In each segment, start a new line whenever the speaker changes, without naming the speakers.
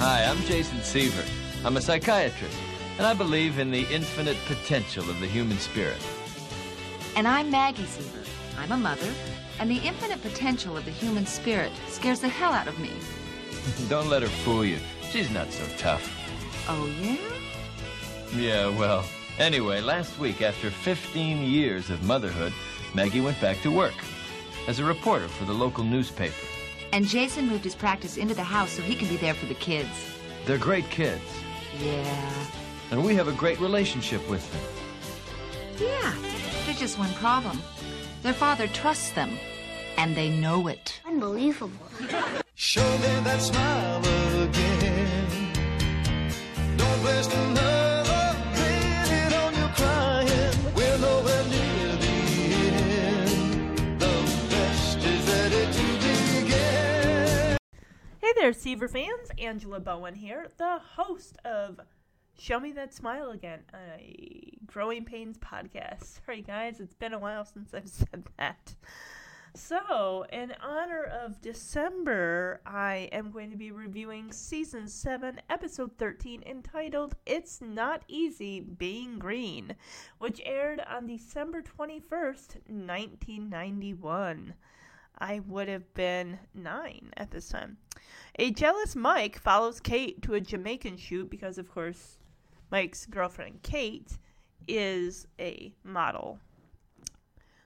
Hi, I'm Jason Seaver. I'm a psychiatrist, and I believe in the infinite potential of the human spirit.
And I'm Maggie Seaver. I'm a mother, and the infinite potential of the human spirit scares the hell out of me.
Don't let her fool you. She's not so tough.
Oh, yeah?
Yeah, well, anyway, last week, after 15 years of motherhood, Maggie went back to work as a reporter for the local newspaper.
And Jason moved his practice into the house so he can be there for the kids.
They're great kids,
Yeah.
and we have a great relationship with them.
Yeah. There's just one problem. Their father trusts them, and they know it.
Unbelievable.
Show me that smile again. Don't waste another
Hey there, Seaver fans. Angela Bowen here, the host of Show Me That Smile Again, a Growing Pains podcast. Sorry, guys, it's been a while since I've said that. So, in honor of December, I am going to be reviewing Season 7, Episode 13, entitled It's Not Easy Being Green, which aired on December 21st, 1991. I would have been nine at this time. A jealous Mike follows Kate to a Jamaican shoot because, of course, Mike's girlfriend Kate is a model.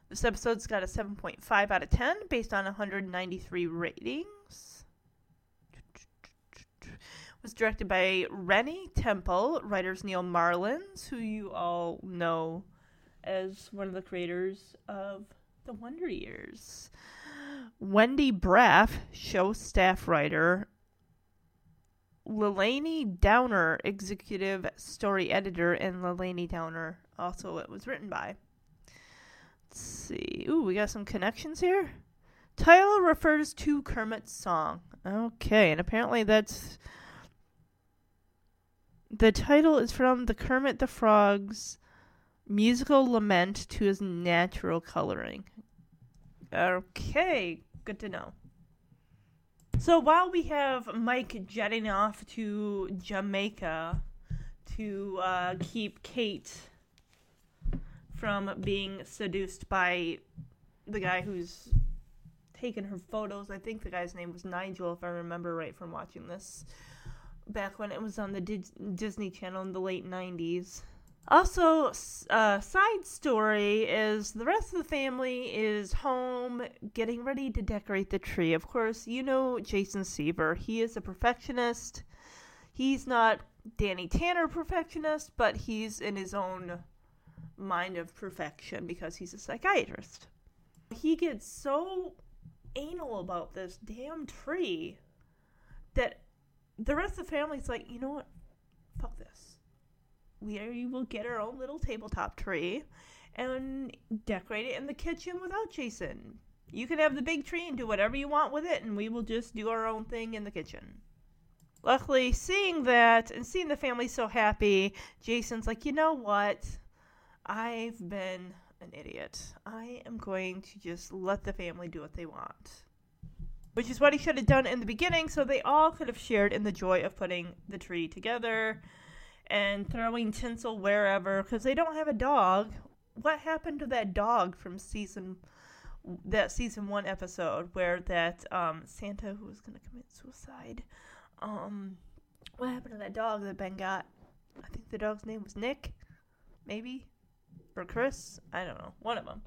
This episode's got a 7.5 out of 10 based on 193 ratings. Was directed by Renny Temple, writers Neal Marlens, who you all know as one of the creators of The Wonder Years. Wendy Braff, show staff writer. Lelani Downer, executive story editor, and Lelani Downer also it was written by. Let's see. Ooh, we got some connections here. Title refers to Kermit's song. Okay, and apparently that's the title is from the Kermit the Frog's musical lament to his natural coloring. Okay, good to know. So while we have Mike jetting off to Jamaica to uh, keep Kate from being seduced by the guy who's taken her photos, I think the guy's name was Nigel, if I remember right from watching this back when it was on the Dis- Disney Channel in the late 90s. Also, s- uh, side story is the rest of the family is home getting ready to decorate the tree. Of course, you know Jason Seaver. He is a perfectionist. He's not Danny Tanner perfectionist, but he's in his own mind of perfection because he's a psychiatrist. He gets so anal about this damn tree that the rest of the family's like, you know what? Fuck this. We will get our own little tabletop tree and decorate it in the kitchen without Jason. You can have the big tree and do whatever you want with it, and we will just do our own thing in the kitchen. Luckily, seeing that and seeing the family so happy, Jason's like, you know what? I've been an idiot. I am going to just let the family do what they want. Which is what he should have done in the beginning, so they all could have shared in the joy of putting the tree together and throwing tinsel wherever because they don't have a dog. What happened to that dog from season that season one episode where that um, Santa who was gonna commit suicide? Um, what happened to that dog that Ben got? I think the dog's name was Nick, maybe, or Chris. I don't know, one of them.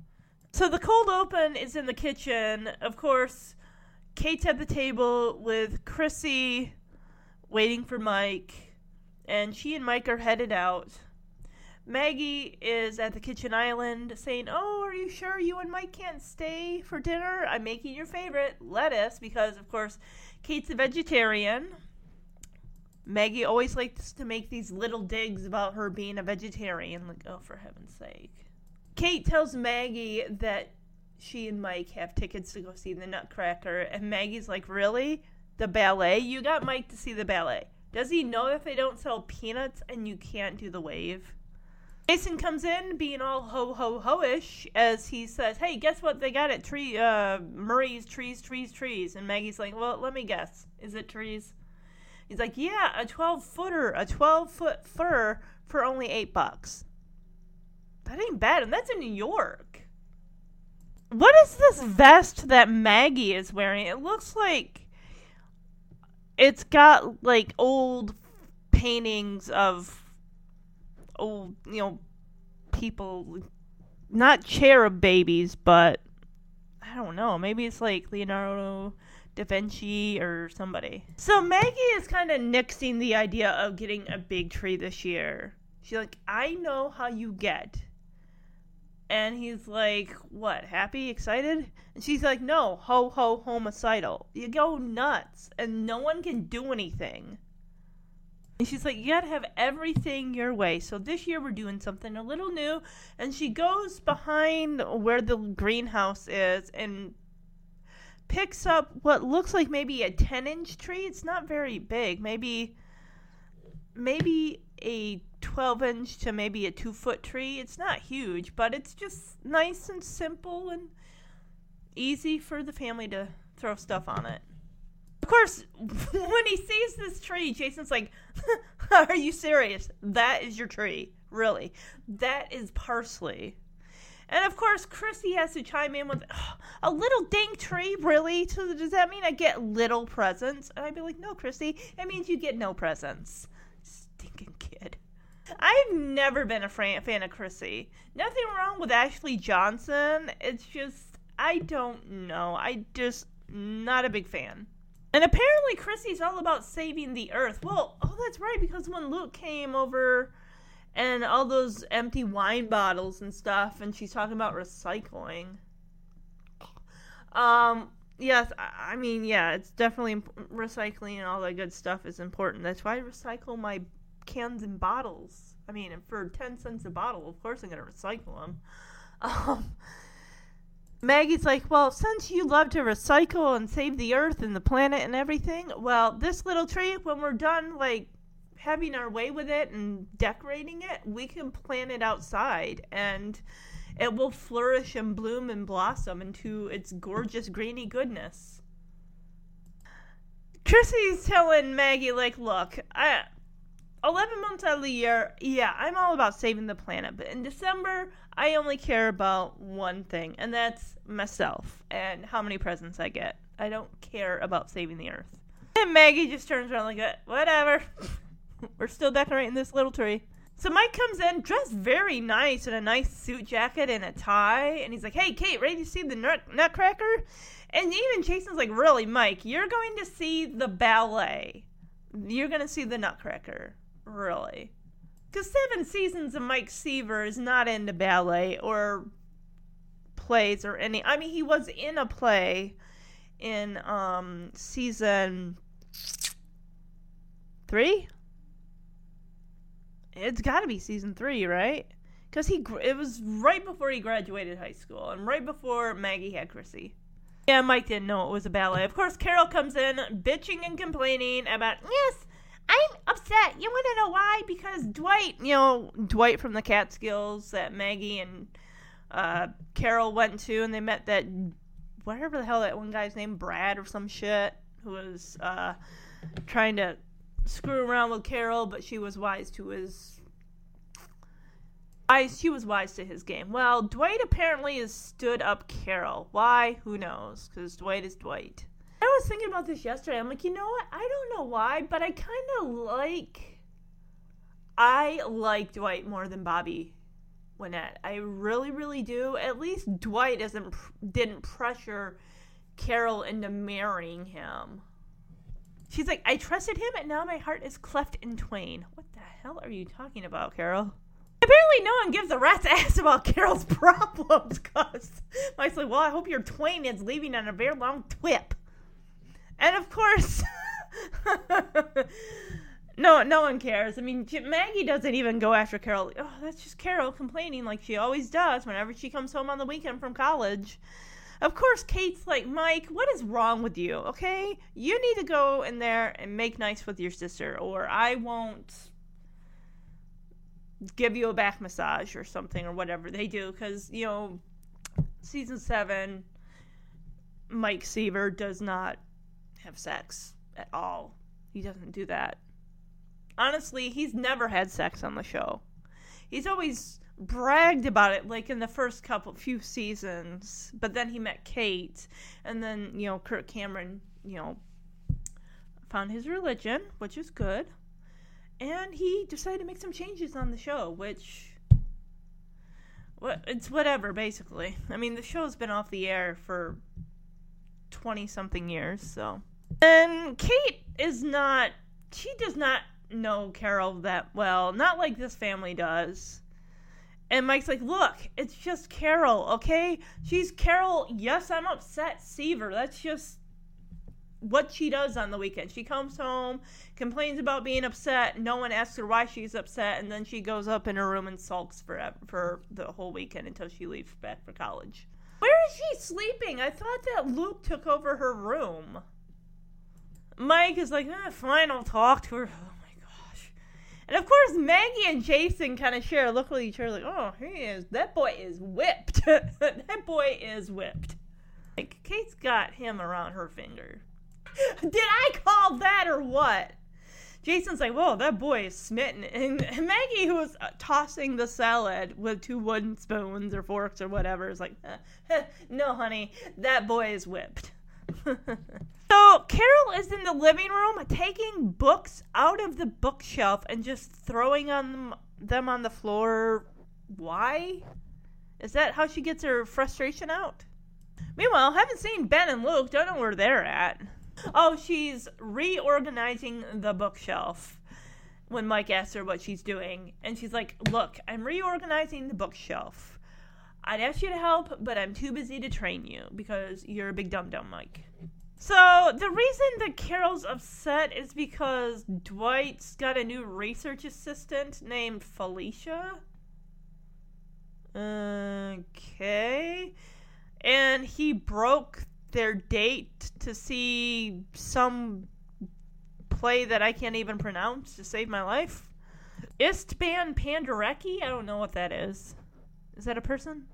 So the cold open is in the kitchen. Of course, Kate's at the table with Chrissy, waiting for Mike and she and Mike are headed out. Maggie is at the kitchen island saying, Oh, are you sure you and Mike can't stay for dinner? I'm making your favorite, lettuce, because, of course, Kate's a vegetarian. Maggie always likes to make these little digs about her being a vegetarian. Like, oh, for heaven's sake. Kate tells Maggie that she and Mike have tickets to go see the Nutcracker, and Maggie's like, Really? The ballet? You got Mike to see the ballet. Does he know that they don't sell peanuts and you can't do the wave? Jason comes in being all ho ho ho-ish as he says, "Hey, guess what they got at tree uh Murray's trees trees trees." And Maggie's like, "Well, let me guess. Is it trees?" He's like, yeah, a 12 footer, a 12 foot fir for only eight bucks. That ain't bad, and that's in New York. What is this vest that Maggie is wearing? It looks like it's got like old paintings of old, you know, people, not cherub babies, but I don't know. Maybe it's like Leonardo da Vinci or somebody. So Maggie is kind of nixing the idea of getting a big tree this year. She's like, I know how you get. And he's like, what, happy, excited? And she's like, no, ho ho homicidal. You go nuts, and no one can do anything. And she's like, you gotta have everything your way. So this year we're doing something a little new. And she goes behind where the greenhouse is and picks up what looks like maybe a 10 inch tree. It's not very big. Maybe, maybe a 12 inch to maybe a two foot tree. It's not huge, but it's just nice and simple and easy for the family to throw stuff on it. Of course, when he sees this tree, Jason's like, Are you serious? That is your tree. Really. That is parsley. And of course, Chrissy has to chime in with a little dang tree, really? So does that mean I get little presents? And I'd be like, no, Chrissy, it means you get no presents. Stinking kid. I've never been a fan of Chrissy. Nothing wrong with Ashley Johnson. It's just, I don't know. I just, not a big fan. And apparently, Chrissy's all about saving the earth. Well, oh, that's right, because when Luke came over and all those empty wine bottles and stuff, and she's talking about recycling. Um, yes, I mean, yeah, it's definitely recycling and all that good stuff is important. That's why I recycle my cans and bottles. I mean, for 10 cents a bottle, of course I'm going to recycle them. Um, Maggie's like, well, since you love to recycle and save the earth and the planet and everything, well, this little tree, when we're done, like, having our way with it and decorating it, we can plant it outside and it will flourish and bloom and blossom into its gorgeous greeny goodness. Chrissy's telling Maggie, like, look, I 11 months out of the year, yeah, I'm all about saving the planet. But in December, I only care about one thing, and that's myself and how many presents I get. I don't care about saving the earth. And Maggie just turns around like, uh, whatever. We're still decorating this little tree. So Mike comes in dressed very nice in a nice suit jacket and a tie, and he's like, "Hey, Kate, ready to see the nut- Nutcracker?" And even Jason's like, "Really, Mike? You're going to see the ballet? You're going to see the Nutcracker? Really?" Because seven seasons of Mike Seaver is not into ballet or plays or any. I mean, he was in a play in um season three it's got to be season three, right? Because he it was right before he graduated high school and right before Maggie had Chrissy. Yeah, Mike didn't know it was a ballet. Of course, Carol comes in bitching and complaining about yes. I'm upset. You want to know why? Because Dwight, you know, Dwight from the Catskills that Maggie and uh, Carol went to, and they met that whatever the hell that one guy's name, Brad or some shit, who was uh, trying to screw around with Carol, but she was wise to his. I she was wise to his game. Well, Dwight apparently has stood up Carol. Why? Who knows? Because Dwight is Dwight. I was thinking about this yesterday. I'm like, you know what? I don't know why, but I kind of like. I like Dwight more than Bobby Winnett. I really, really do. At least Dwight doesn't didn't pressure Carol into marrying him. She's like, I trusted him, and now my heart is cleft in twain. What the hell are you talking about, Carol? Apparently, no one gives a rat's ass about Carol's problems, cuz Mike's like, well, I hope your twain is leaving on a very long twip. And of course, no, no one cares. I mean, Maggie doesn't even go after Carol. Oh, that's just Carol complaining like she always does whenever she comes home on the weekend from college. Of course, Kate's like, Mike, what is wrong with you? Okay, you need to go in there and make nice with your sister, or I won't give you a back massage or something, or whatever they do. Because you know, season seven, Mike Seaver does not have sex at all. He doesn't do that. Honestly, he's never had sex on the show. He's always bragged about it like in the first couple few seasons, but then he met Kate and then, you know, Kirk Cameron, you know, found his religion, which is good. And he decided to make some changes on the show, which what it's whatever basically. I mean, the show's been off the air for 20 something years, so. And Kate is not she does not know Carol that well, not like this family does. And Mike's like, "Look, it's just Carol, okay? She's Carol. Yes, I'm upset. Seaver. That's just what she does on the weekend. She comes home, complains about being upset. No one asks her why she's upset, and then she goes up in her room and sulks for for the whole weekend until she leaves back for college. Where is she sleeping? I thought that Luke took over her room. Mike is like, eh, fine, I'll talk to her. Oh my gosh. And of course, Maggie and Jason kind of share a look at each other like, oh, he is, that boy is whipped. that boy is whipped. Like, Kate's got him around her finger. Did I call that or what? Jason's like, whoa, that boy is smitten. And Maggie, who was uh, tossing the salad with two wooden spoons or forks or whatever, is like, no, honey, that boy is whipped. so Carol is in the living room taking books out of the bookshelf and just throwing on them, them on the floor. Why? Is that how she gets her frustration out? Meanwhile, haven't seen Ben and Luke. Don't know where they're at. Oh, she's reorganizing the bookshelf when Mike asks her what she's doing. And she's like, Look, I'm reorganizing the bookshelf. I'd ask you to help, but I'm too busy to train you because you're a big dum dum, Mike. So, the reason that Carol's upset is because Dwight's got a new research assistant named Felicia. Okay. And he broke their date to see some play that I can't even pronounce to save my life. Istvan Pandarecki? I don't know what that is. Is that a person?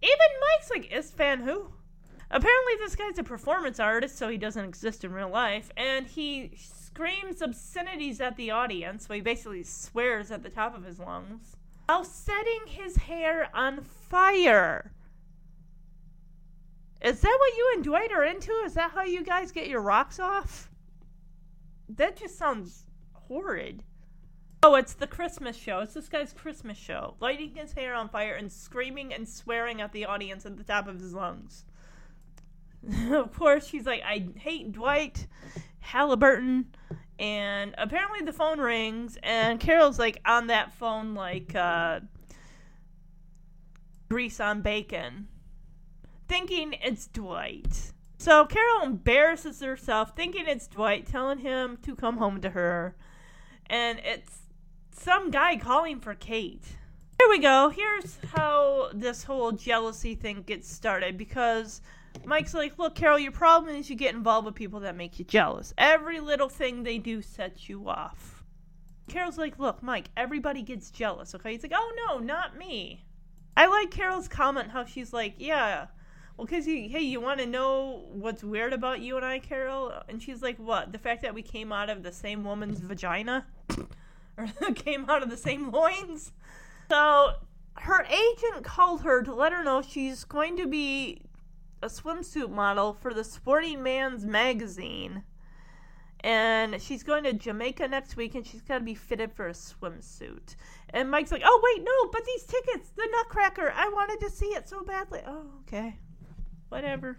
Even Mike's like, Istvan who? Apparently, this guy's a performance artist, so he doesn't exist in real life, and he screams obscenities at the audience, so he basically swears at the top of his lungs, while setting his hair on fire. Is that what you and Dwight are into? Is that how you guys get your rocks off? That just sounds horrid. Oh, it's the Christmas show. It's this guy's Christmas show. Lighting his hair on fire and screaming and swearing at the audience at the top of his lungs. of course, she's like, I hate Dwight Halliburton. And apparently the phone rings, and Carol's like on that phone, like uh, grease on bacon thinking it's Dwight. So Carol embarrasses herself, thinking it's Dwight, telling him to come home to her. And it's some guy calling for Kate. Here we go. Here's how this whole jealousy thing gets started because Mike's like, Look, Carol, your problem is you get involved with people that make you jealous. Every little thing they do sets you off. Carol's like, Look, Mike, everybody gets jealous, okay? He's like, Oh, no, not me. I like Carol's comment how she's like, Yeah, well, because he, hey, you want to know what's weird about you and I, Carol? And she's like, what? The fact that we came out of the same woman's vagina? or came out of the same loins? So her agent called her to let her know she's going to be a swimsuit model for the Sporting Man's magazine. And she's going to Jamaica next week and she's got to be fitted for a swimsuit. And Mike's like, oh, wait, no, but these tickets, the Nutcracker, I wanted to see it so badly. Oh, okay. Whatever.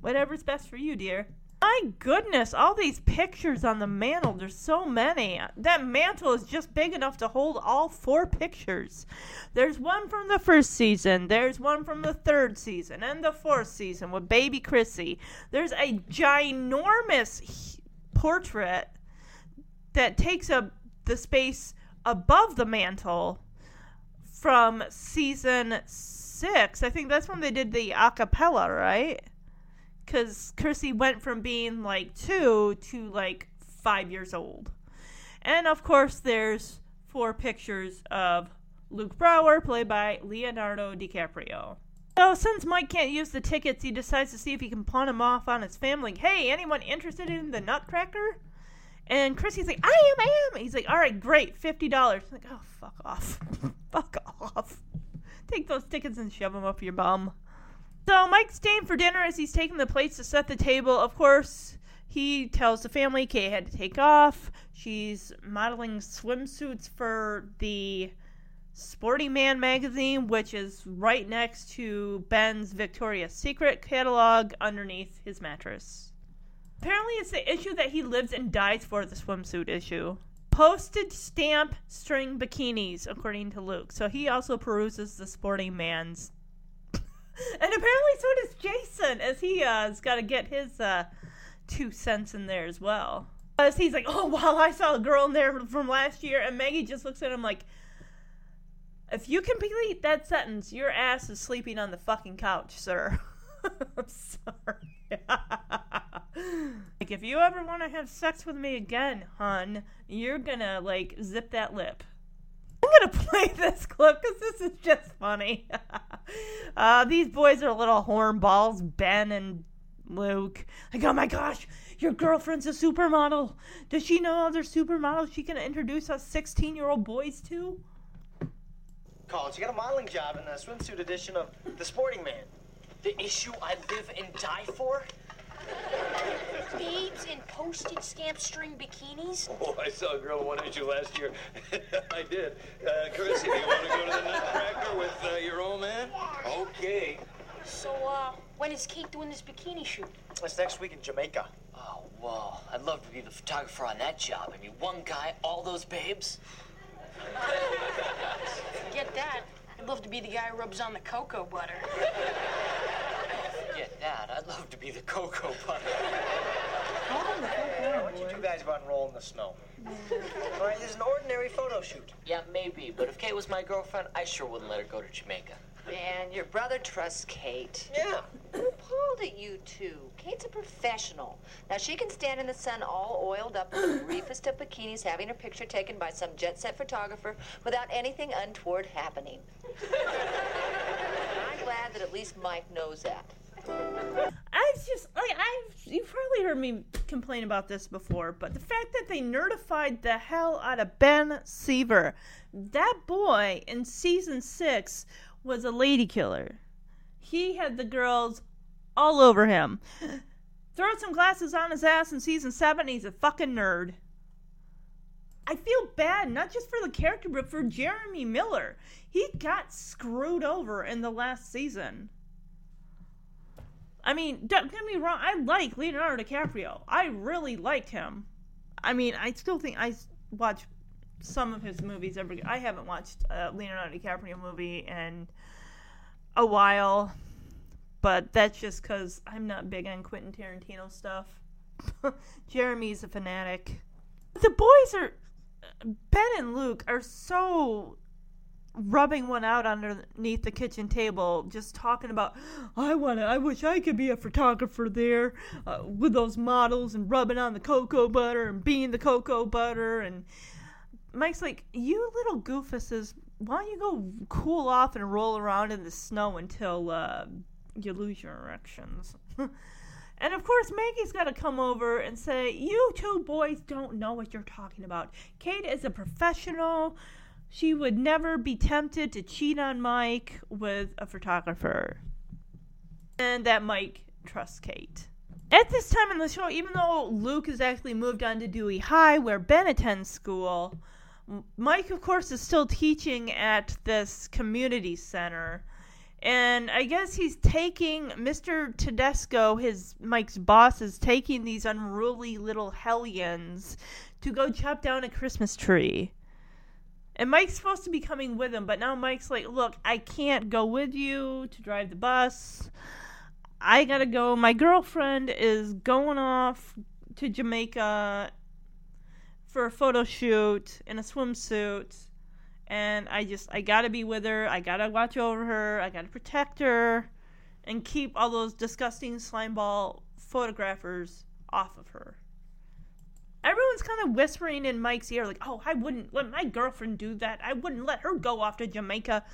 Whatever's best for you, dear. My goodness, all these pictures on the mantle. There's so many. That mantle is just big enough to hold all four pictures. There's one from the first season, there's one from the third season, and the fourth season with baby Chrissy. There's a ginormous portrait that takes up the space above the mantle from season six. I think that's when they did the acapella, right? Because Chrissy went from being like two to like five years old. And of course, there's four pictures of Luke Brower, played by Leonardo DiCaprio. So, since Mike can't use the tickets, he decides to see if he can pawn them off on his family. Hey, anyone interested in the Nutcracker? And Chrissy's like, I am, I am. He's like, all right, great, fifty dollars. I'm Like, oh, fuck off, fuck off. Take those tickets and shove them up your bum. So Mike's staying for dinner as he's taking the plates to set the table. Of course, he tells the family Kay had to take off. She's modeling swimsuits for the Sporting Man magazine, which is right next to Ben's Victoria's Secret catalog underneath his mattress. Apparently, it's the issue that he lives and dies for the swimsuit issue. Postage stamp string bikinis, according to Luke. So he also peruses the Sporting Man's. And apparently, so does Jason, as he uh, has got to get his uh, two cents in there as well. As he's like, oh, wow, I saw a girl in there from last year. And Maggie just looks at him like, if you complete that sentence, your ass is sleeping on the fucking couch, sir. I'm sorry. like, if you ever want to have sex with me again, hun, you're gonna, like, zip that lip. I'm gonna play this clip because this is just funny. uh, these boys are little hornballs, Ben and Luke. Like, oh my gosh, your girlfriend's a supermodel. Does she know other supermodels she can introduce us 16 year old boys to?
college. You got a modeling job in the swimsuit edition of The Sporting Man.
The issue I live and die for? Babes in postage stamp string bikinis?
Oh, I saw a girl in one issue last year. I did. Uh, Chrissy, do you want to go to the Nutcracker with uh, your old man? Okay.
So, uh, when is Kate doing this bikini shoot?
It's next week in Jamaica.
Oh, well, I'd love to be the photographer on that job. I mean, one guy, all those babes. Forget that. I'd love to be the guy who rubs on the cocoa butter. Forget that. I'd love to be the cocoa butter.
Why don't you two guys go out and roll in the snow? All right, this is an ordinary photo shoot.
Yeah, maybe. But if Kate was my girlfriend, I sure wouldn't let her go to Jamaica.
Man, your brother trusts Kate.
Yeah.
Who pulled at you two? Kate's a professional. Now she can stand in the sun all oiled up in the briefest of bikinis having her picture taken by some jet set photographer without anything untoward happening. I'm glad that at least Mike knows that.
I just like I've you've probably heard me complain about this before, but the fact that they nerdified the hell out of Ben Seaver, that boy in season six was a lady killer. He had the girls all over him. Throw some glasses on his ass in season seven, he's a fucking nerd. I feel bad, not just for the character, but for Jeremy Miller. He got screwed over in the last season. I mean, don't get me wrong, I like Leonardo DiCaprio. I really liked him. I mean, I still think I watch some of his movies every. I haven't watched a Leonardo DiCaprio movie in a while, but that's just because I'm not big on Quentin Tarantino stuff. Jeremy's a fanatic. The boys are. Ben and Luke are so rubbing one out underneath the kitchen table, just talking about, I want to, I wish I could be a photographer there uh, with those models and rubbing on the cocoa butter and being the cocoa butter. And Mike's like, You little goofuses, why don't you go cool off and roll around in the snow until uh, you lose your erections? And of course, Maggie's got to come over and say, You two boys don't know what you're talking about. Kate is a professional. She would never be tempted to cheat on Mike with a photographer. And that Mike trusts Kate. At this time in the show, even though Luke has actually moved on to Dewey High, where Ben attends school, Mike, of course, is still teaching at this community center. And I guess he's taking Mr. Tedesco, his Mike's boss, is taking these unruly little hellions to go chop down a Christmas tree. And Mike's supposed to be coming with him, but now Mike's like, "Look, I can't go with you to drive the bus. I gotta go. My girlfriend is going off to Jamaica for a photo shoot in a swimsuit." and I just I gotta be with her. I gotta watch over her. I gotta protect her, and keep all those disgusting slimeball photographers off of her. Everyone's kind of whispering in Mike's ear, like, "Oh, I wouldn't let my girlfriend do that. I wouldn't let her go off to Jamaica."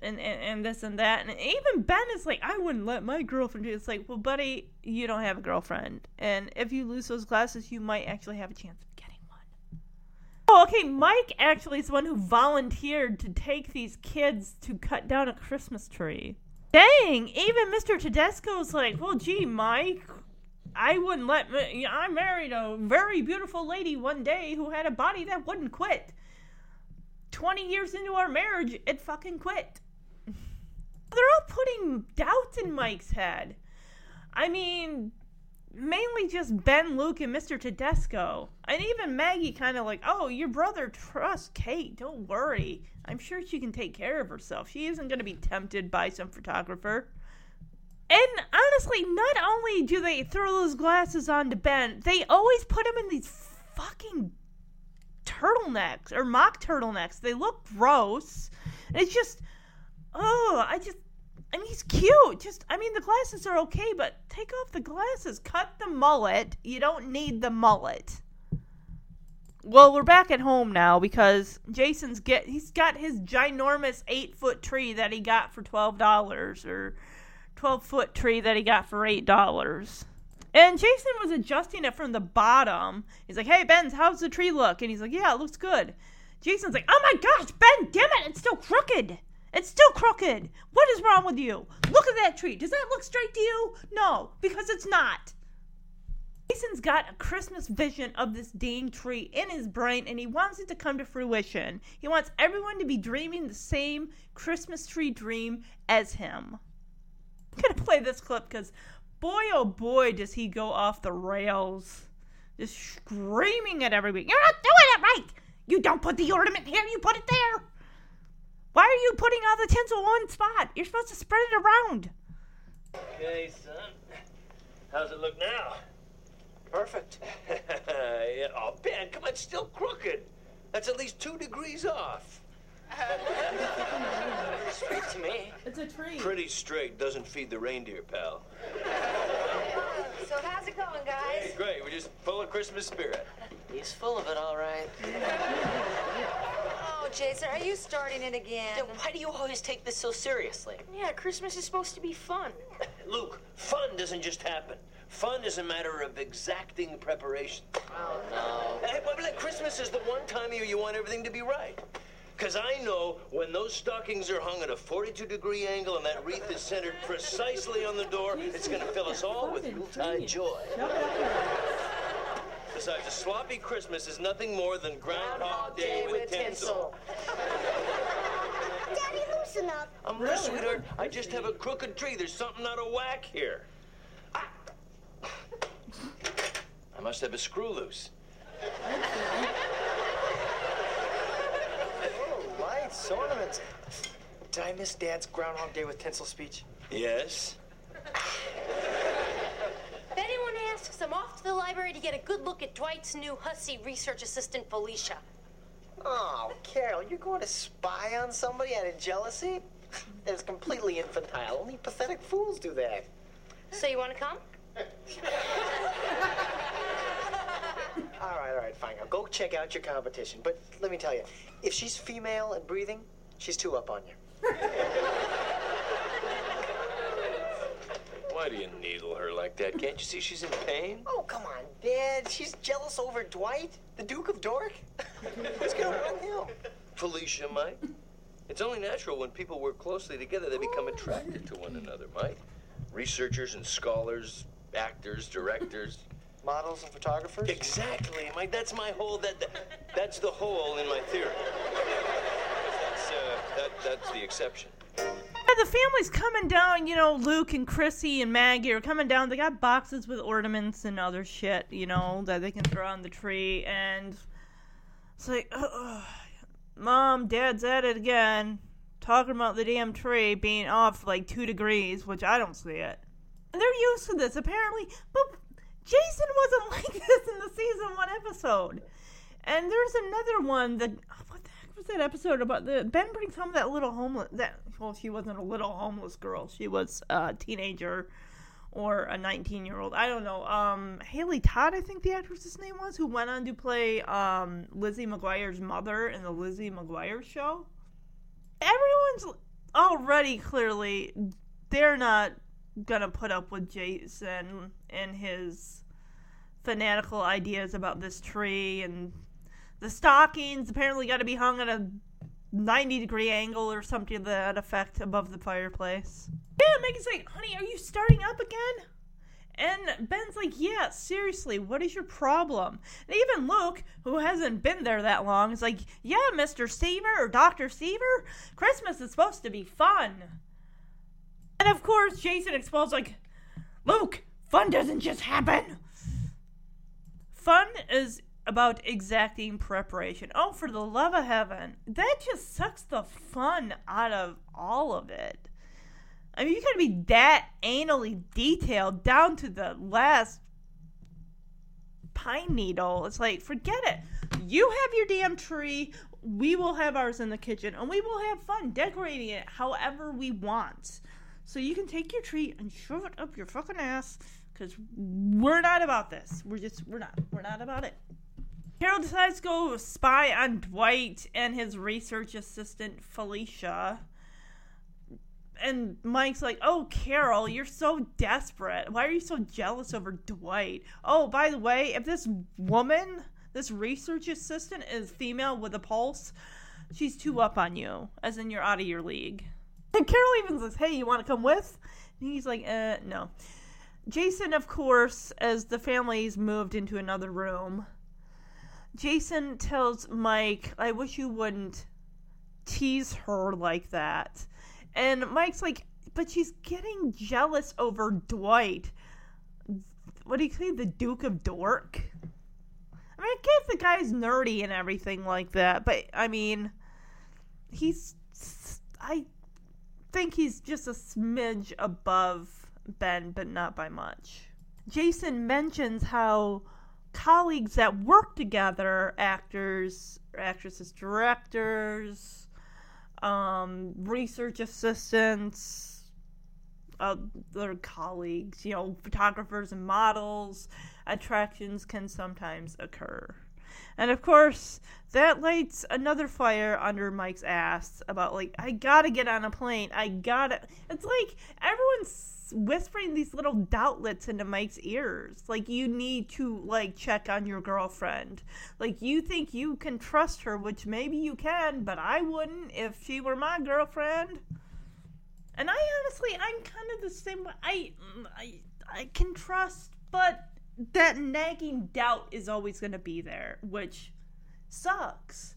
and, and, and this and that. And even Ben is like, I wouldn't let my girlfriend do it. It's like, well, buddy, you don't have a girlfriend. And if you lose those glasses, you might actually have a chance. Oh, okay. Mike actually is the one who volunteered to take these kids to cut down a Christmas tree. Dang, even Mr. Tedesco's like, well, gee, Mike, I wouldn't let me. I married a very beautiful lady one day who had a body that wouldn't quit. 20 years into our marriage, it fucking quit. They're all putting doubts in Mike's head. I mean, mainly just Ben, Luke, and Mr. Tedesco. And even Maggie kind of like, oh, your brother trusts Kate. Don't worry. I'm sure she can take care of herself. She isn't going to be tempted by some photographer. And honestly, not only do they throw those glasses on to Ben, they always put him in these fucking turtlenecks or mock turtlenecks. They look gross. It's just, oh, I just, and he's cute. Just, I mean, the glasses are okay, but take off the glasses. Cut the mullet. You don't need the mullet. Well, we're back at home now because Jason's get he's got his ginormous eight foot tree that he got for twelve dollars or twelve foot tree that he got for eight dollars. And Jason was adjusting it from the bottom. He's like, "Hey, Ben, how's the tree look?" And he's like, "Yeah, it looks good." Jason's like, "Oh my gosh, Ben, damn it, it's still crooked. It's still crooked. What is wrong with you? Look at that tree. Does that look straight to you? No, because it's not." Jason's got a Christmas vision of this dang tree in his brain and he wants it to come to fruition. He wants everyone to be dreaming the same Christmas tree dream as him. I'm going to play this clip because boy oh boy does he go off the rails. Just screaming at everybody. You're not doing it right! You don't put the ornament here, you put it there! Why are you putting all the tinsel on one spot? You're supposed to spread it around.
Okay, son. How's it look now?
Perfect.
yeah. Oh, Ben, come on, it's still crooked. That's at least two degrees off.
Straight to me.
It's a tree.
Pretty straight doesn't feed the reindeer, pal.
So how's it going,
Hey,
guys?
great. We're just full of Christmas spirit.
He's full of it, all right.
Jason, are you starting it again?
Then why do you always take this so seriously?
Yeah, Christmas is supposed to be fun.
Luke, fun doesn't just happen. Fun is a matter of exacting preparation.
Oh, no.
Hey, but like, Christmas is the one time of year you want everything to be right. Because I know when those stockings are hung at a 42 degree angle and that wreath is centered precisely on the door, it's going to fill us all with Yuletide uh, joy. Besides, a sloppy Christmas is nothing more than Groundhog Day with tinsel.
Daddy, loosen up.
I'm really, sweetheart. I just have a crooked tree. There's something out of whack here. Ah. I must have a screw loose.
Oh, lights, ornaments. Did I miss Dad's Groundhog Day with tinsel speech?
Yes?
If anyone asks, I'm off to the library to get a good look at Dwight's new hussy research assistant, Felicia.
Oh, Carol, you're going to spy on somebody out of jealousy? That is completely infantile. Only pathetic fools do that.
So you want to come?
All right, all right, fine. Now go check out your competition. But let me tell you, if she's female and breathing, she's two up on you.
Why do you needle her like that? Can't you see she's in pain?
Oh, come on, Dad. She's jealous over Dwight, the Duke of Dork. Who's gonna run him?
Felicia, Mike. It's only natural when people work closely together they become attracted to one another, Mike. Researchers and scholars, actors, directors.
Models and photographers?
Exactly, Mike. That's my whole that, that that's the hole in my theory. That's uh, that that's the exception.
The family's coming down, you know, Luke and Chrissy and Maggie are coming down. They got boxes with ornaments and other shit, you know, that they can throw on the tree. And it's like, uh, Mom, Dad's at it again, talking about the damn tree being off like two degrees, which I don't see it. And they're used to this, apparently. But Jason wasn't like this in the season one episode. And there's another one that was that episode about the Ben brings home that little homeless that well she wasn't a little homeless girl. She was a teenager or a 19 year old I don't know. Um Hallie Todd I think the actress's name was who went on to play um Lizzie McGuire's mother in the Lizzie McGuire show. Everyone's already clearly they're not gonna put up with Jason and his fanatical ideas about this tree and the stockings apparently got to be hung at a 90 degree angle or something to that effect above the fireplace. Yeah, Megan's like, honey, are you starting up again? And Ben's like, yeah, seriously, what is your problem? And even Luke, who hasn't been there that long, is like, yeah, Mr. Seaver or Dr. Seaver, Christmas is supposed to be fun. And of course, Jason explodes like, Luke, fun doesn't just happen. Fun is about exacting preparation. Oh, for the love of heaven. That just sucks the fun out of all of it. I mean, you gotta be that anally detailed down to the last pine needle. It's like, forget it. You have your damn tree. We will have ours in the kitchen, and we will have fun decorating it however we want. So you can take your tree and shove it up your fucking ass, because we're not about this. We're just, we're not. We're not about it. Carol decides to go spy on Dwight and his research assistant, Felicia and Mike's like, "Oh, Carol, you're so desperate. Why are you so jealous over Dwight? Oh, by the way, if this woman, this research assistant, is female with a pulse, she's too up on you, as in you're out of your league." And Carol even says, "Hey, you want to come with?" And he's like, "Uh, no." Jason, of course, as the family's moved into another room, Jason tells Mike, "I wish you wouldn't tease her like that." And Mike's like, but she's getting jealous over Dwight. What do you say, the Duke of Dork? I mean, I guess the guy's nerdy and everything like that, but I mean, he's. I think he's just a smidge above Ben, but not by much. Jason mentions how colleagues that work together, actors, actresses, directors, um, research assistants, other colleagues, you know, photographers and models, attractions can sometimes occur. And of course, that lights another fire under Mike's ass about, like, I gotta get on a plane. I gotta. It's like everyone's whispering these little doubtlets into Mike's ears. Like, you need to, like, check on your girlfriend. Like, you think you can trust her, which maybe you can, but I wouldn't if she were my girlfriend. And I honestly, I'm kind of the same way. I, I, I can trust, but that nagging doubt is always going to be there, which sucks.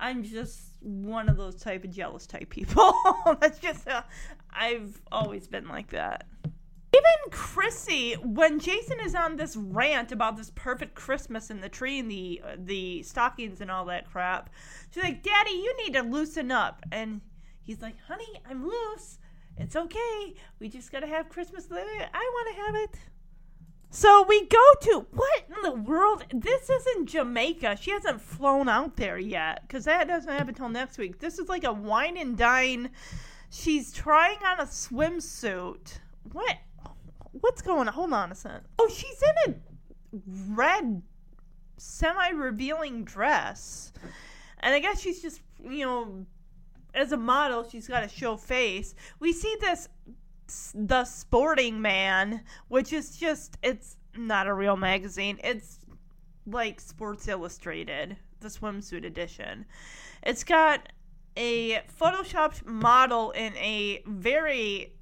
I'm just one of those type of jealous type people. That's just uh, I've always been like that. Even Chrissy, when Jason is on this rant about this perfect Christmas and the tree and the the stockings and all that crap, she's like, "Daddy, you need to loosen up." And he's like, "Honey, I'm loose. It's okay. We just gotta have Christmas the I want to have it." So we go to what in the world? This isn't Jamaica. She hasn't flown out there yet because that doesn't happen until next week. This is like a wine and dine. She's trying on a swimsuit. What? What's going on? Hold on a second. Oh, she's in a red, semi-revealing dress, and I guess she's just you know, as a model, she's got to show face. We see this the Sporting Man, which is just it's not a real magazine. It's like Sports Illustrated, the swimsuit edition. It's got a photoshopped model in a very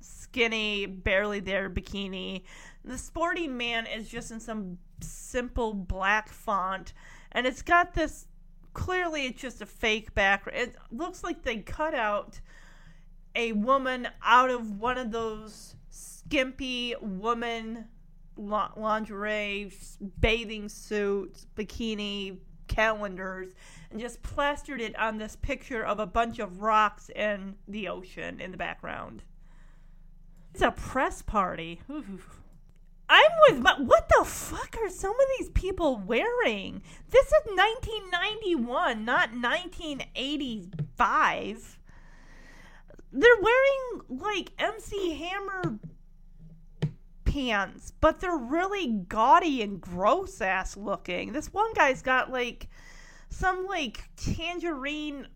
skinny, barely there bikini. The Sporting Man is just in some simple black font, and it's got this. Clearly, it's just a fake background. It looks like they cut out a woman out of one of those skimpy woman lingerie, bathing suits, bikini calendars, and just plastered it on this picture of a bunch of rocks and the ocean in the background. It's a press party. I'm with my, what the fuck are some of these people wearing? This is 1991, not 1985 they're wearing like MC Hammer pants, but they're really gaudy and gross ass looking. This one guy's got like some like tangerine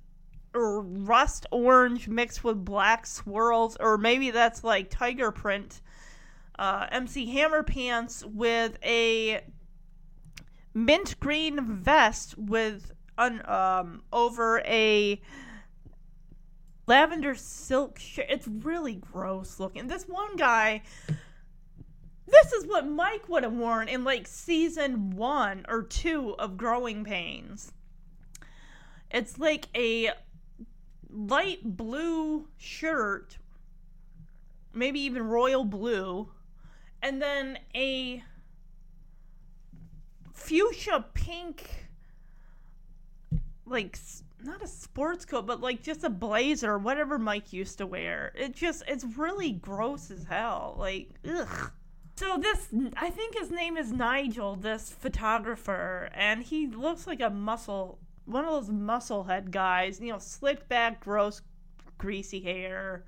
or rust orange mixed with black swirls, or maybe that's like tiger print. Uh, MC Hammer pants with a mint green vest with un, um over a lavender silk shirt. It's really gross looking. This one guy this is what Mike would have worn in like season 1 or 2 of Growing Pains. It's like a light blue shirt, maybe even royal blue, and then a fuchsia pink like not a sports coat but like just a blazer whatever mike used to wear it just it's really gross as hell like ugh so this i think his name is nigel this photographer and he looks like a muscle one of those muscle head guys you know slicked back gross greasy hair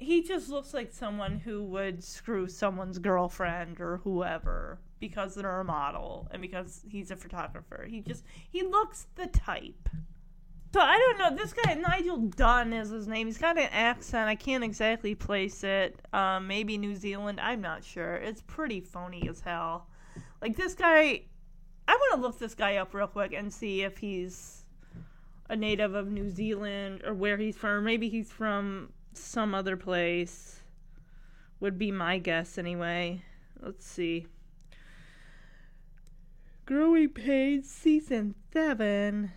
he just looks like someone who would screw someone's girlfriend or whoever because they're a model and because he's a photographer. He just he looks the type. So I don't know. This guy Nigel Dunn is his name. He's got an accent. I can't exactly place it. Um, maybe New Zealand. I'm not sure. It's pretty phony as hell. Like this guy. I want to look this guy up real quick and see if he's a native of New Zealand or where he's from. Maybe he's from some other place. Would be my guess anyway. Let's see. Growing Pains season seven.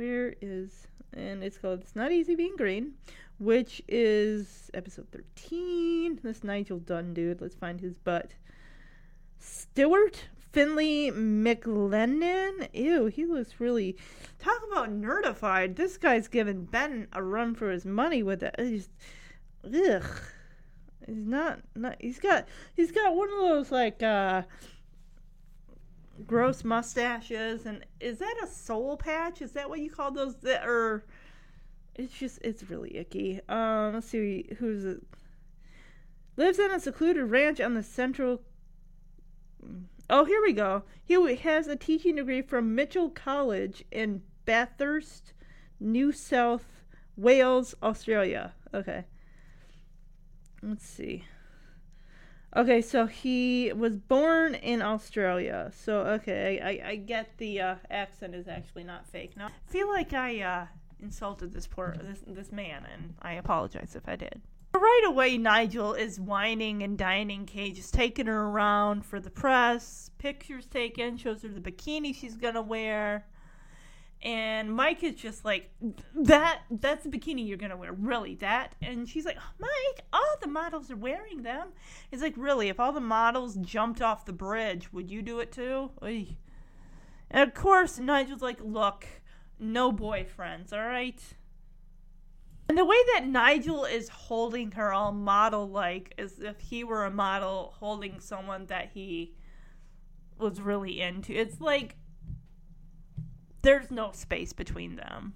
Where is and it's called It's Not Easy Being Green, which is episode thirteen. This Nigel Dunn dude. Let's find his butt. Stewart Finlay McLennan. Ew, he looks really. Talk about nerdified. This guy's giving Ben a run for his money with it. He's, ugh. He's not, not. He's got. He's got one of those like. uh gross mustaches and is that a soul patch? Is that what you call those that or it's just it's really icky. Um let's see who's it? Lives on a secluded ranch on the central oh here we go. He has a teaching degree from mitchell college in bathurst new south wales australia. Okay. Let's see Okay, so he was born in Australia. So okay, I, I get the uh, accent is actually not fake. Now I feel like I uh, insulted this poor this this man, and I apologize if I did. Right away, Nigel is whining and dining Kate, just taking her around for the press. Pictures taken, shows her the bikini she's gonna wear. And Mike is just like, that, that's the bikini you're gonna wear, really, that? And she's like, Mike, all the models are wearing them. He's like, really, if all the models jumped off the bridge, would you do it too? Oy. And of course, Nigel's like, look, no boyfriends, alright? And the way that Nigel is holding her all model like, as if he were a model holding someone that he was really into, it's like, there's no space between them.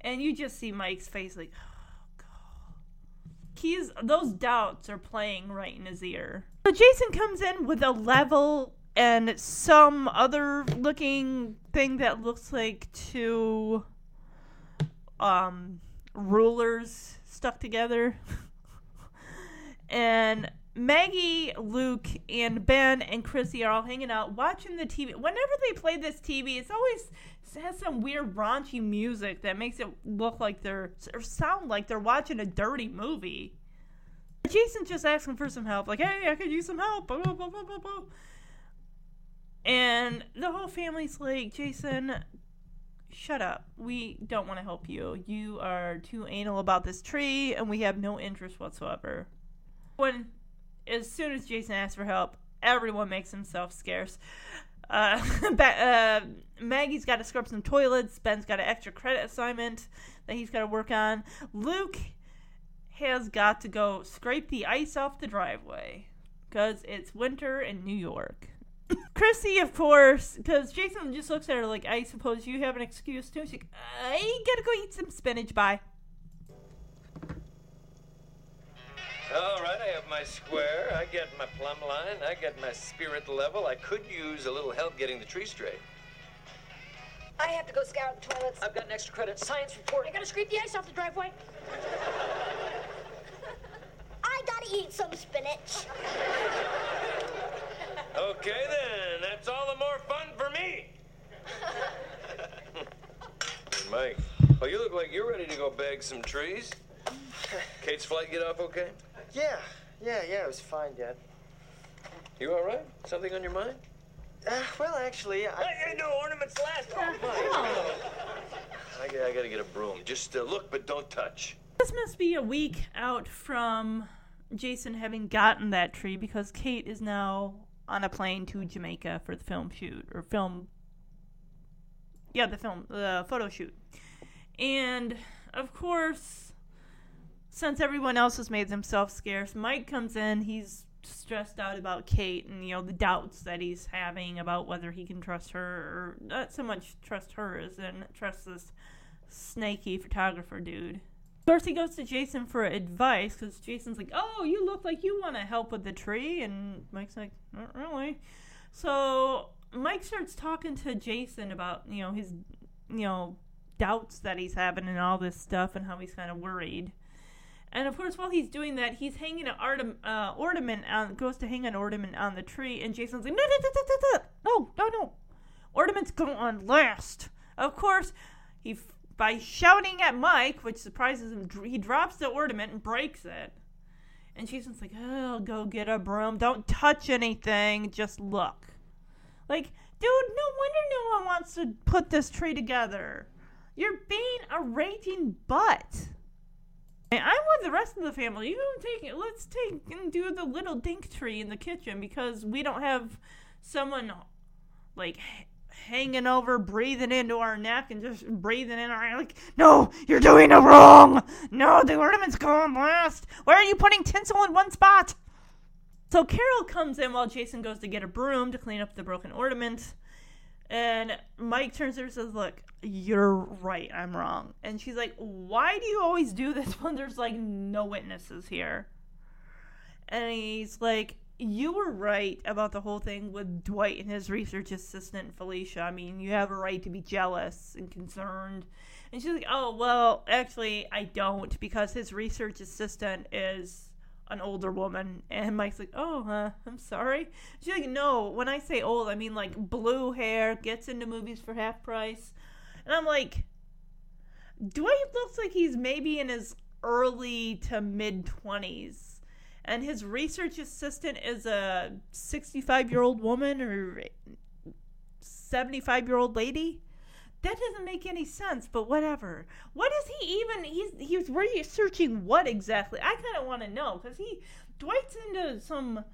And you just see Mike's face like, oh, God. He's, those doubts are playing right in his ear. So Jason comes in with a level and some other looking thing that looks like two um, rulers stuck together. and Maggie, Luke, and Ben and Chrissy are all hanging out watching the TV. Whenever they play this TV, it's always it has some weird raunchy music that makes it look like they're or sound like they're watching a dirty movie. Jason's just asking for some help, like, "Hey, I could use some help." And the whole family's like, "Jason, shut up. We don't want to help you. You are too anal about this tree, and we have no interest whatsoever." When as soon as Jason asks for help, everyone makes himself scarce. Uh, uh, Maggie's got to scrub some toilets. Ben's got an extra credit assignment that he's got to work on. Luke has got to go scrape the ice off the driveway because it's winter in New York. Chrissy, of course, because Jason just looks at her like, I suppose you have an excuse too. She's like, I gotta go eat some spinach. Bye.
All right, I have my square, I get my plumb line, I get my spirit level. I could use a little help getting the tree straight.
I
have to go scour the toilets.
I've got an extra credit science report.
I gotta scrape the ice off the driveway. I gotta eat some spinach.
Okay then, that's all the more fun for me. Hey, Mike, oh, you look like you're ready to go bag some trees. Kate's flight get off okay?
Yeah, yeah, yeah, it was fine, Dad.
You all right? Something on your mind?
Uh, well, actually, I.
Hey, no ornaments last. Oh, I, I gotta get a broom. Just uh, look, but don't touch.
This must be a week out from Jason having gotten that tree because Kate is now on a plane to Jamaica for the film shoot or film. Yeah, the film, the photo shoot. And of course, since everyone else has made themselves scarce, Mike comes in. He's stressed out about Kate and you know the doubts that he's having about whether he can trust her or not so much trust her as in trust this snaky photographer dude. Of course, he goes to Jason for advice because Jason's like, "Oh, you look like you want to help with the tree," and Mike's like, "Not really." So Mike starts talking to Jason about you know his you know doubts that he's having and all this stuff and how he's kind of worried. And of course, while he's doing that, he's hanging an artem- uh, ornament on, goes to hang an ornament on the tree, and Jason's like, no, no, no, no, no, no, no. Ornaments go on last. Of course, he f- by shouting at Mike, which surprises him, he drops the ornament and breaks it. And Jason's like, oh, go get a broom. Don't touch anything. Just look. Like, dude, no wonder no one wants to put this tree together. You're being a raging butt. I'm with the rest of the family. You take. Let's take and do the little dink tree in the kitchen because we don't have someone like hanging over, breathing into our neck and just breathing in our like. No, you're doing it wrong. No, the ornaments go on last. Why are you putting tinsel in one spot? So Carol comes in while Jason goes to get a broom to clean up the broken ornament. And Mike turns to her and says, Look, you're right. I'm wrong. And she's like, Why do you always do this when there's like no witnesses here? And he's like, You were right about the whole thing with Dwight and his research assistant, Felicia. I mean, you have a right to be jealous and concerned. And she's like, Oh, well, actually, I don't because his research assistant is an older woman. And Mike's like, oh, uh, I'm sorry. She's like, no, when I say old, I mean like blue hair, gets into movies for half price. And I'm like, Dwight looks like he's maybe in his early to mid 20s. And his research assistant is a 65 year old woman or 75 year old lady. That doesn't make any sense, but whatever. What is he even? He's he's researching what exactly? I kind of want to know because he Dwight's into some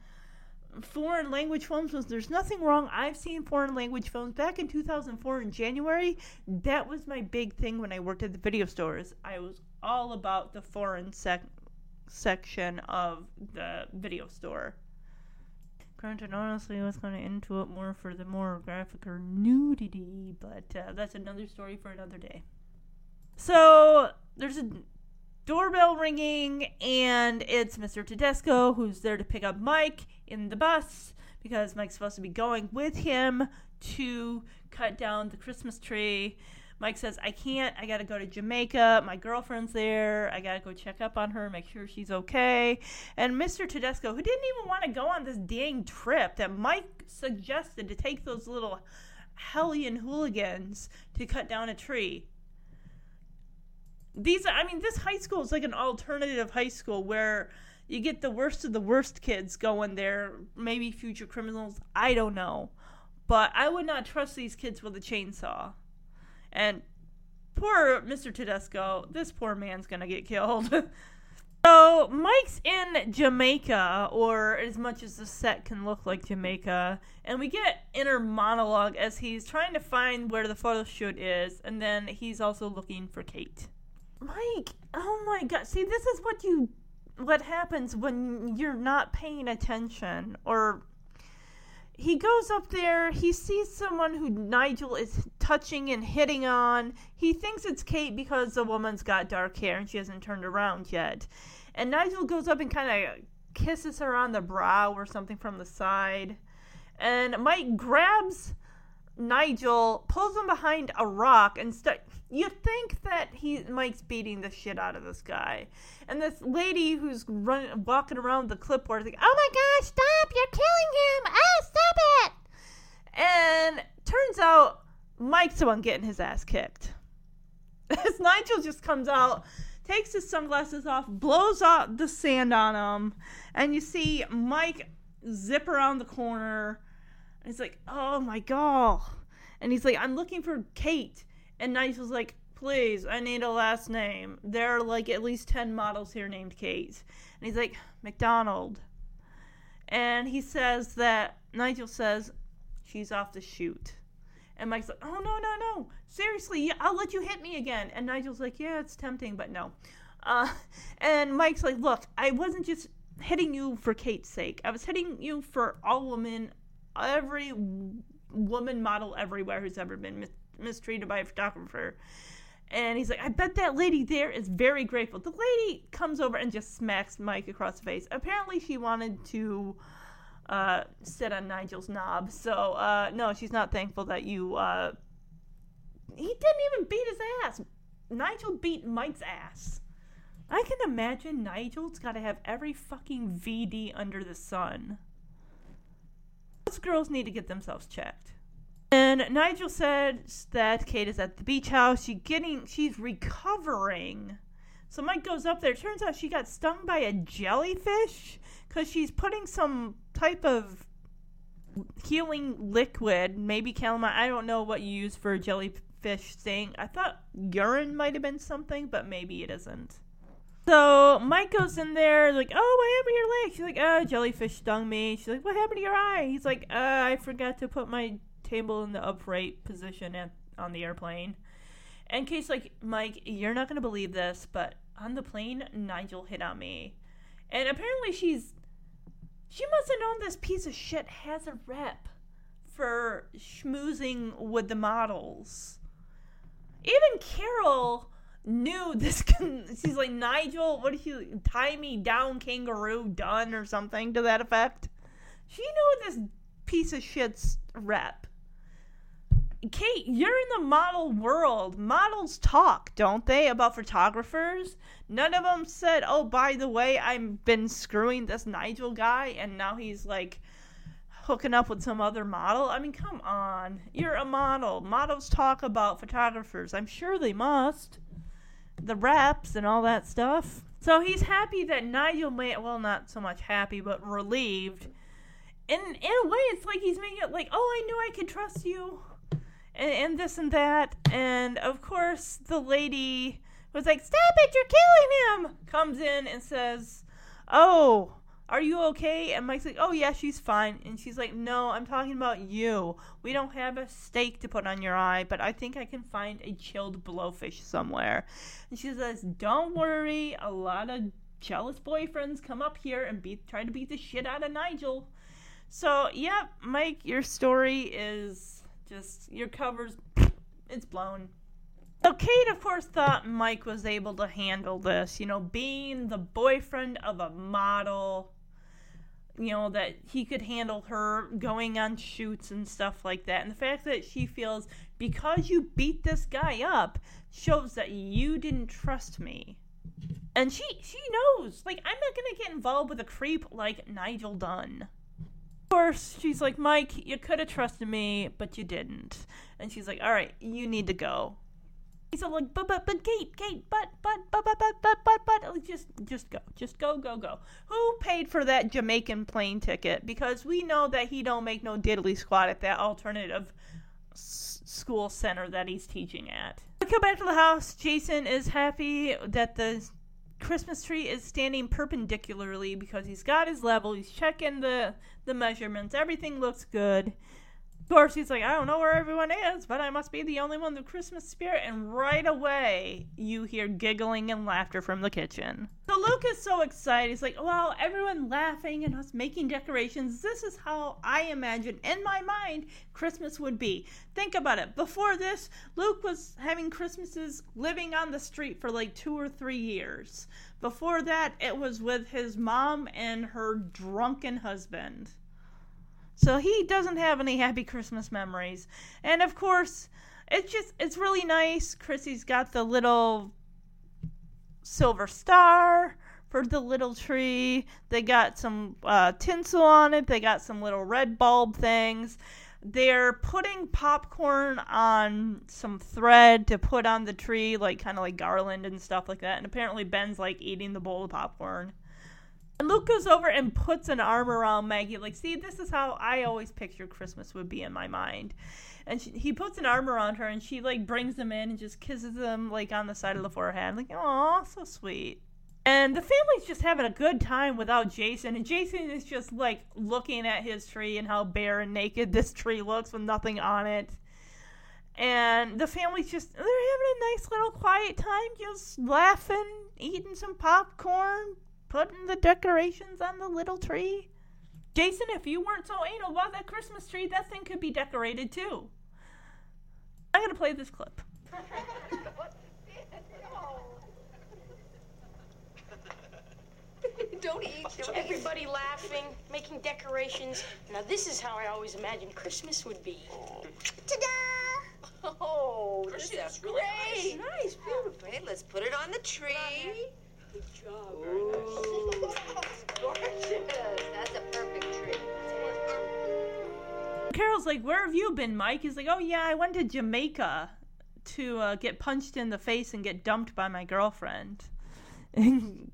foreign language films. There's nothing wrong. I've seen foreign language films back in 2004 in January. That was my big thing when I worked at the video stores. I was all about the foreign sec- section of the video store. Granted, honestly, I was kind of into it more for the more graphic or nudity, but uh, that's another story for another day. So there's a doorbell ringing, and it's Mr. Tedesco who's there to pick up Mike in the bus because Mike's supposed to be going with him to cut down the Christmas tree. Mike says, I can't. I got to go to Jamaica. My girlfriend's there. I got to go check up on her, make sure she's okay. And Mr. Tedesco, who didn't even want to go on this dang trip that Mike suggested to take those little hellion hooligans to cut down a tree. These, I mean, this high school is like an alternative high school where you get the worst of the worst kids going there, maybe future criminals. I don't know. But I would not trust these kids with a chainsaw. And poor Mr. Tedesco, this poor man's gonna get killed. so Mike's in Jamaica, or as much as the set can look like Jamaica, and we get inner monologue as he's trying to find where the photo shoot is, and then he's also looking for Kate. Mike, oh my god, see this is what you what happens when you're not paying attention or he goes up there. He sees someone who Nigel is touching and hitting on. He thinks it's Kate because the woman's got dark hair and she hasn't turned around yet. And Nigel goes up and kind of kisses her on the brow or something from the side. And Mike grabs Nigel pulls him behind a rock and start. You think that he Mike's beating the shit out of this guy, and this lady who's run, walking around the clipboard is like, "Oh my gosh, stop! You're killing him! Ah, stop it!" And turns out Mike's the one getting his ass kicked. As Nigel just comes out, takes his sunglasses off, blows out the sand on him, and you see Mike zip around the corner. And he's like, "Oh my god!" And he's like, "I'm looking for Kate." And Nigel's like, "Please, I need a last name. There are like at least ten models here named Kate." And he's like, "McDonald." And he says that Nigel says she's off the shoot. And Mike's like, "Oh no, no, no! Seriously, I'll let you hit me again." And Nigel's like, "Yeah, it's tempting, but no." Uh, and Mike's like, "Look, I wasn't just hitting you for Kate's sake. I was hitting you for all women, every woman model everywhere who's ever been mistreated by a photographer." And he's like, I bet that lady there is very grateful. The lady comes over and just smacks Mike across the face. Apparently, she wanted to uh, sit on Nigel's knob. So, uh, no, she's not thankful that you. Uh... He didn't even beat his ass. Nigel beat Mike's ass. I can imagine Nigel's got to have every fucking VD under the sun. Those girls need to get themselves checked. And Nigel says that Kate is at the beach house. She getting she's recovering. So Mike goes up there. Turns out she got stung by a jellyfish because she's putting some type of healing liquid, maybe calamine. I don't know what you use for a jellyfish sting. I thought urine might have been something, but maybe it isn't. So Mike goes in there, like, oh, what happened to your leg? She's like, oh, jellyfish stung me. She's like, what happened to your eye? He's like, uh, I forgot to put my table in the upright position at, on the airplane. And Kate's like, Mike, you're not gonna believe this, but on the plane, Nigel hit on me, and apparently she's, she must have known this piece of shit has a rep for schmoozing with the models. Even Carol knew this. She's like Nigel. What did she tie me down, kangaroo, done or something to that effect? She knew this piece of shit's rep. Kate, you're in the model world. Models talk, don't they, about photographers? None of them said, "Oh, by the way, I've been screwing this Nigel guy, and now he's like hooking up with some other model." I mean, come on, you're a model. Models talk about photographers. I'm sure they must. The reps and all that stuff. So he's happy that Nigel may well not so much happy, but relieved. And in a way, it's like he's making it like, "Oh, I knew I could trust you." And, and this and that. And of course, the lady was like, Stop it, you're killing him! Comes in and says, Oh, are you okay? And Mike's like, Oh, yeah, she's fine. And she's like, No, I'm talking about you. We don't have a steak to put on your eye, but I think I can find a chilled blowfish somewhere. And she says, Don't worry, a lot of jealous boyfriends come up here and beat, try to beat the shit out of Nigel. So, yeah, Mike, your story is just your covers it's blown. So kate of course thought mike was able to handle this you know being the boyfriend of a model you know that he could handle her going on shoots and stuff like that. And the fact that she feels because you beat this guy up shows that you didn't trust me. And she she knows. Like i'm not gonna get involved with a creep like nigel dunn course, she's like, Mike, you could have trusted me, but you didn't. And she's like, all right, you need to go. He's all like, but, but, but, Kate, Kate, but, but, but, but, but, but, but, but, just, just go, just go, go, go. Who paid for that Jamaican plane ticket? Because we know that he don't make no diddly squat at that alternative s- school center that he's teaching at. We come back to the house. Jason is happy that the Christmas tree is standing perpendicularly because he's got his level. He's checking the the measurements. Everything looks good. He's like, I don't know where everyone is, but I must be the only one with Christmas spirit. And right away, you hear giggling and laughter from the kitchen. So Luke is so excited. He's like, Well, everyone laughing and us making decorations. This is how I imagine in my mind Christmas would be. Think about it. Before this, Luke was having Christmases living on the street for like two or three years. Before that, it was with his mom and her drunken husband. So he doesn't have any happy Christmas memories. And of course, it's just it's really nice. Chrissy's got the little silver star for the little tree. They got some uh, tinsel on it. They got some little red bulb things. They're putting popcorn on some thread to put on the tree, like kind of like garland and stuff like that. And apparently Ben's like eating the bowl of popcorn. And Luke goes over and puts an arm around Maggie, like, see, this is how I always pictured Christmas would be in my mind. And she, he puts an arm around her, and she like brings him in and just kisses him like on the side of the forehead, like, oh, so sweet. And the family's just having a good time without Jason, and Jason is just like looking at his tree and how bare and naked this tree looks with nothing on it. And the family's just, they're having a nice little quiet time, just laughing, eating some popcorn, putting the decorations on the little tree. Jason, if you weren't so anal about that Christmas tree, that thing could be decorated too. I'm gonna play this clip.
Don't eat. Everybody laughing, making decorations. Now this is how I always imagined Christmas would be. Ta-da! Oh, this is great.
Nice, beautiful. Hey, let's put it on the tree.
Good job.
Gorgeous. That's a perfect.
Carol's like, "Where have you been, Mike?" He's like, "Oh yeah, I went to Jamaica to uh, get punched in the face and get dumped by my girlfriend." And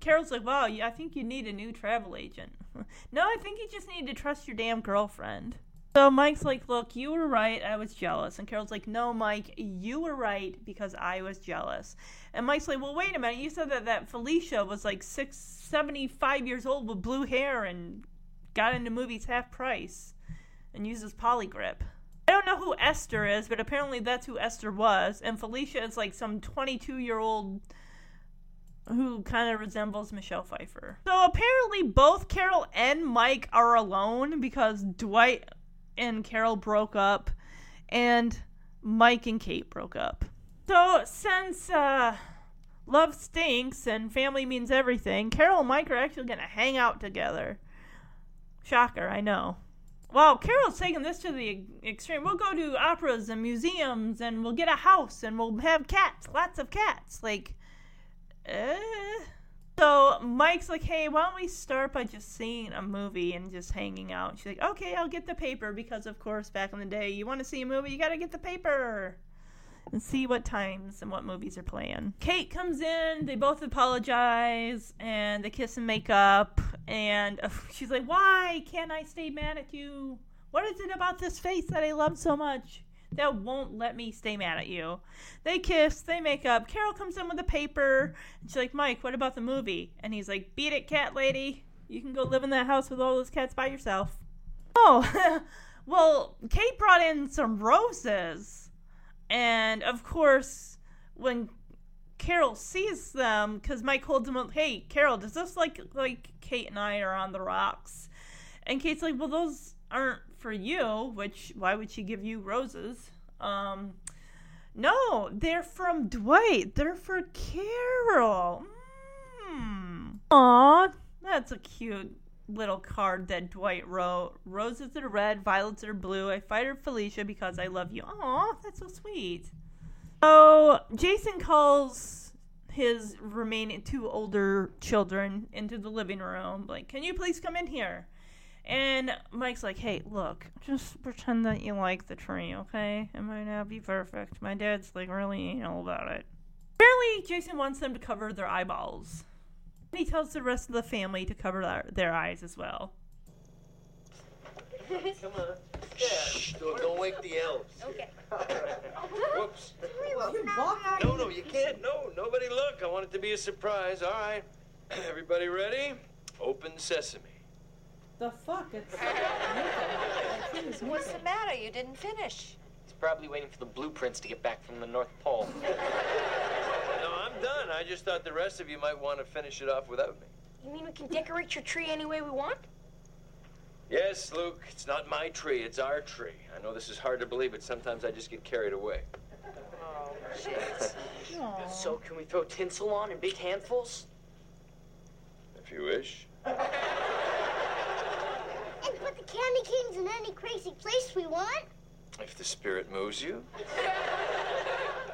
Carol's like, "Wow, I think you need a new travel agent." no, I think you just need to trust your damn girlfriend. So Mike's like, "Look, you were right. I was jealous." And Carol's like, "No, Mike, you were right because I was jealous." And Mike's like, "Well, wait a minute. You said that that Felicia was like six, seventy-five years old with blue hair and got into movies half price and uses polygrip." I don't know who Esther is, but apparently that's who Esther was. And Felicia is like some 22 year old who kind of resembles Michelle Pfeiffer. So apparently both Carol and Mike are alone because Dwight and Carol broke up and Mike and Kate broke up. So since uh, love stinks and family means everything, Carol and Mike are actually going to hang out together. Shocker, I know. Well, Carol's taking this to the extreme. We'll go to operas and museums and we'll get a house and we'll have cats, lots of cats. Like, eh. So Mike's like, hey, why don't we start by just seeing a movie and just hanging out? She's like, okay, I'll get the paper because, of course, back in the day, you want to see a movie, you got to get the paper and see what times and what movies are playing. Kate comes in, they both apologize, and they kiss and make up. And uh, she's like, Why can't I stay mad at you? What is it about this face that I love so much that won't let me stay mad at you? They kiss, they make up. Carol comes in with a paper, and she's like, Mike, what about the movie? And he's like, Beat it, cat lady. You can go live in that house with all those cats by yourself. Oh, well, Kate brought in some roses. And of course, when Carol sees them, because Mike holds them up, hey, Carol, does this like like Kate and I are on the rocks? And Kate's like, well, those aren't for you. Which why would she give you roses? Um, no, they're from Dwight. They're for Carol. Hmm. Aw, that's a cute little card that Dwight wrote. Roses are red, violets are blue. I her Felicia because I love you. Aw, that's so sweet. So Jason calls his remaining two older children into the living room. Like, can you please come in here? And Mike's like, hey, look, just pretend that you like the tree, okay? It might not be perfect. My dad's like really anal about it. Apparently, Jason wants them to cover their eyeballs. He tells the rest of the family to cover their, their eyes as well.
Come on. Yeah, don't, don't wake the elves.
Okay.
Whoops. No, no, you can't. No, nobody look. I want it to be a surprise. All right. Everybody ready? Open sesame.
The fuck? It's
What's the matter? You didn't finish.
He's probably waiting for the blueprints to get back from the North Pole.
No, I'm done. I just thought the rest of you might want to finish it off without me.
You mean we can decorate your tree any way we want?
Yes, Luke, it's not my tree, it's our tree. I know this is hard to believe, but sometimes I just get carried away. Oh, shit.
so can we throw tinsel on in big handfuls?
If you wish.
And put the
candy canes in any crazy place we want.
If the spirit moves you.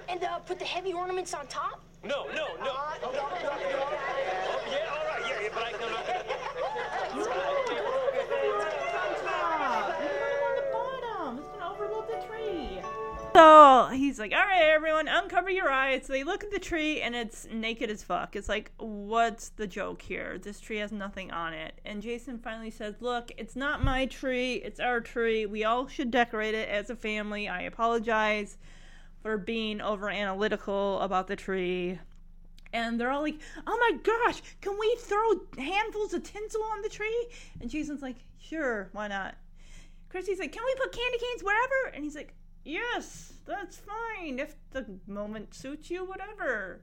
And uh, put the heavy ornaments on top?
No, no, no. Oh, yeah, all right, yeah, yeah, but I no, no.
He's like, "All right, everyone, uncover your eyes." So they look at the tree, and it's naked as fuck. It's like, what's the joke here? This tree has nothing on it. And Jason finally says, "Look, it's not my tree. It's our tree. We all should decorate it as a family. I apologize for being over analytical about the tree." And they're all like, "Oh my gosh, can we throw handfuls of tinsel on the tree?" And Jason's like, "Sure, why not?" Chrissy's like, "Can we put candy canes wherever?" And he's like, "Yes, that's fine if the moment suits you, whatever."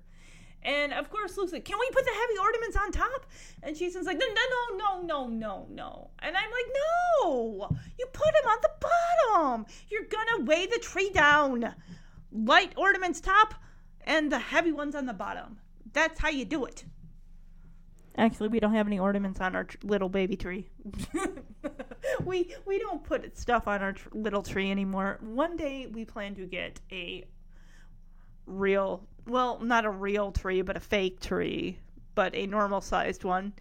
And of course, Luke's like, "Can we put the heavy ornaments on top?" And Jason's like, "No, no, no, no, no, no." And I'm like, "No, you put them on the bottom. You're gonna weigh the tree down. Light ornaments top, and the heavy ones on the bottom. That's how you do it." Actually, we don't have any ornaments on our tr- little baby tree. we we don't put stuff on our tr- little tree anymore. One day we plan to get a real, well, not a real tree, but a fake tree, but a normal sized one.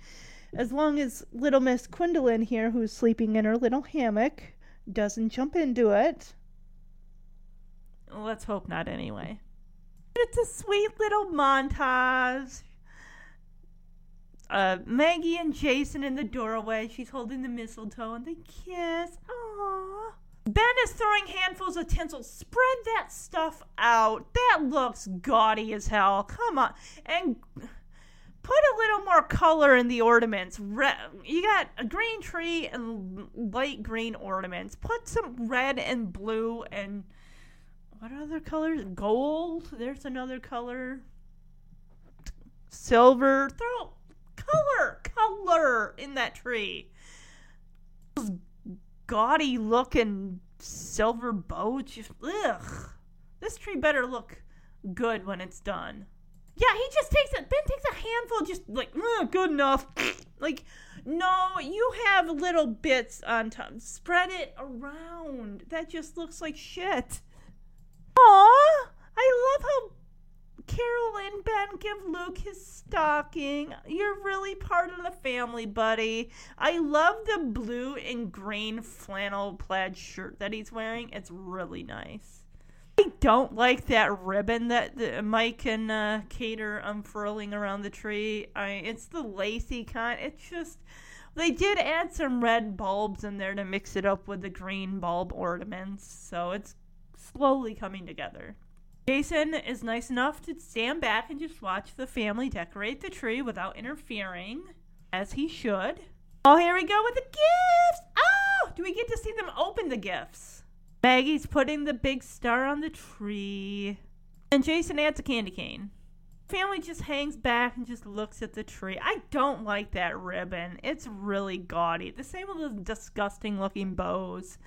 As long as little Miss Gwendolyn here, who's sleeping in her little hammock, doesn't jump into it. Let's hope not, anyway. It's a sweet little montage uh, Maggie and Jason in the doorway. She's holding the mistletoe and they kiss. Aww. Ben is throwing handfuls of tinsel. Spread that stuff out. That looks gaudy as hell. Come on. And put a little more color in the ornaments. Red, you got a green tree and light green ornaments. Put some red and blue and what other colors? Gold. There's another color. Silver. Throw color, color in that tree. Those gaudy looking silver bows. Just, ugh. This tree better look good when it's done. Yeah, he just takes it. Ben takes a handful, just like, "Ugh, good enough. like, no, you have little bits on top. Spread it around. That just looks like shit. Aw, I love how Carol and Ben give Luke his stocking. You're really part of the family, buddy. I love the blue and green flannel plaid shirt that he's wearing. It's really nice. I don't like that ribbon that the, Mike and uh, Kate are unfurling around the tree. I, it's the lacy kind. It's just they did add some red bulbs in there to mix it up with the green bulb ornaments, so it's slowly coming together. Jason is nice enough to stand back and just watch the family decorate the tree without interfering, as he should. Oh, here we go with the gifts! Oh, do we get to see them open the gifts? Maggie's putting the big star on the tree. And Jason adds a candy cane. Family just hangs back and just looks at the tree. I don't like that ribbon. It's really gaudy. The same with the disgusting looking bows.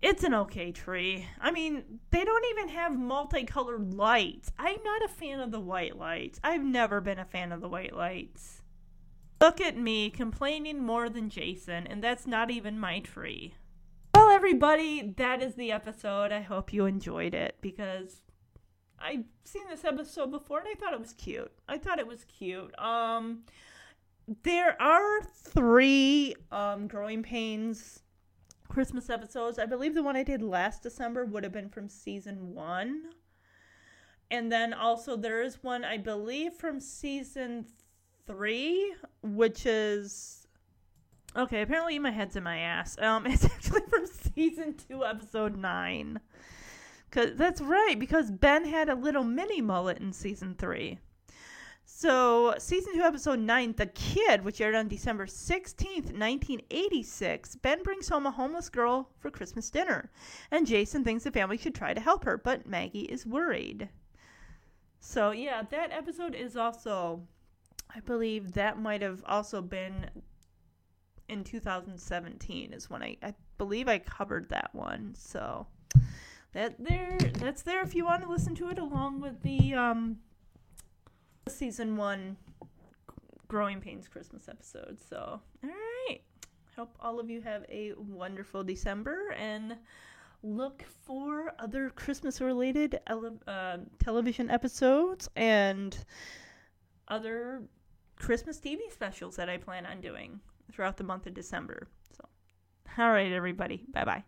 It's an okay tree. I mean, they don't even have multicolored lights. I'm not a fan of the white lights. I've never been a fan of the white lights. Look at me complaining more than Jason, and that's not even my tree. Well, everybody, that is the episode. I hope you enjoyed it because I've seen this episode before and I thought it was cute. I thought it was cute. Um, there are three um, growing pains Christmas episodes. I believe the one I did last December would have been from season one. And then also there is one I believe from season three, which is okay. Apparently my head's in my ass. Um, it's actually from season two, episode nine. Cause that's right, because Ben had a little mini mullet in season three. So, season two, episode nine, The Kid, which aired on December 16th, 1986, Ben brings home a homeless girl for Christmas dinner, and Jason thinks the family should try to help her, but Maggie is worried. So, yeah, that episode is also, I believe that might have also been in 2017 is when I, I believe I covered that one. So, that there, that's there if you want to listen to it along with the, um, season one growing pains christmas episode so all right hope all of you have a wonderful December and look for other Christmas related ele- uh, television episodes and other Christmas TV specials that I plan on doing throughout the month of December. So, all right, everybody. Bye bye.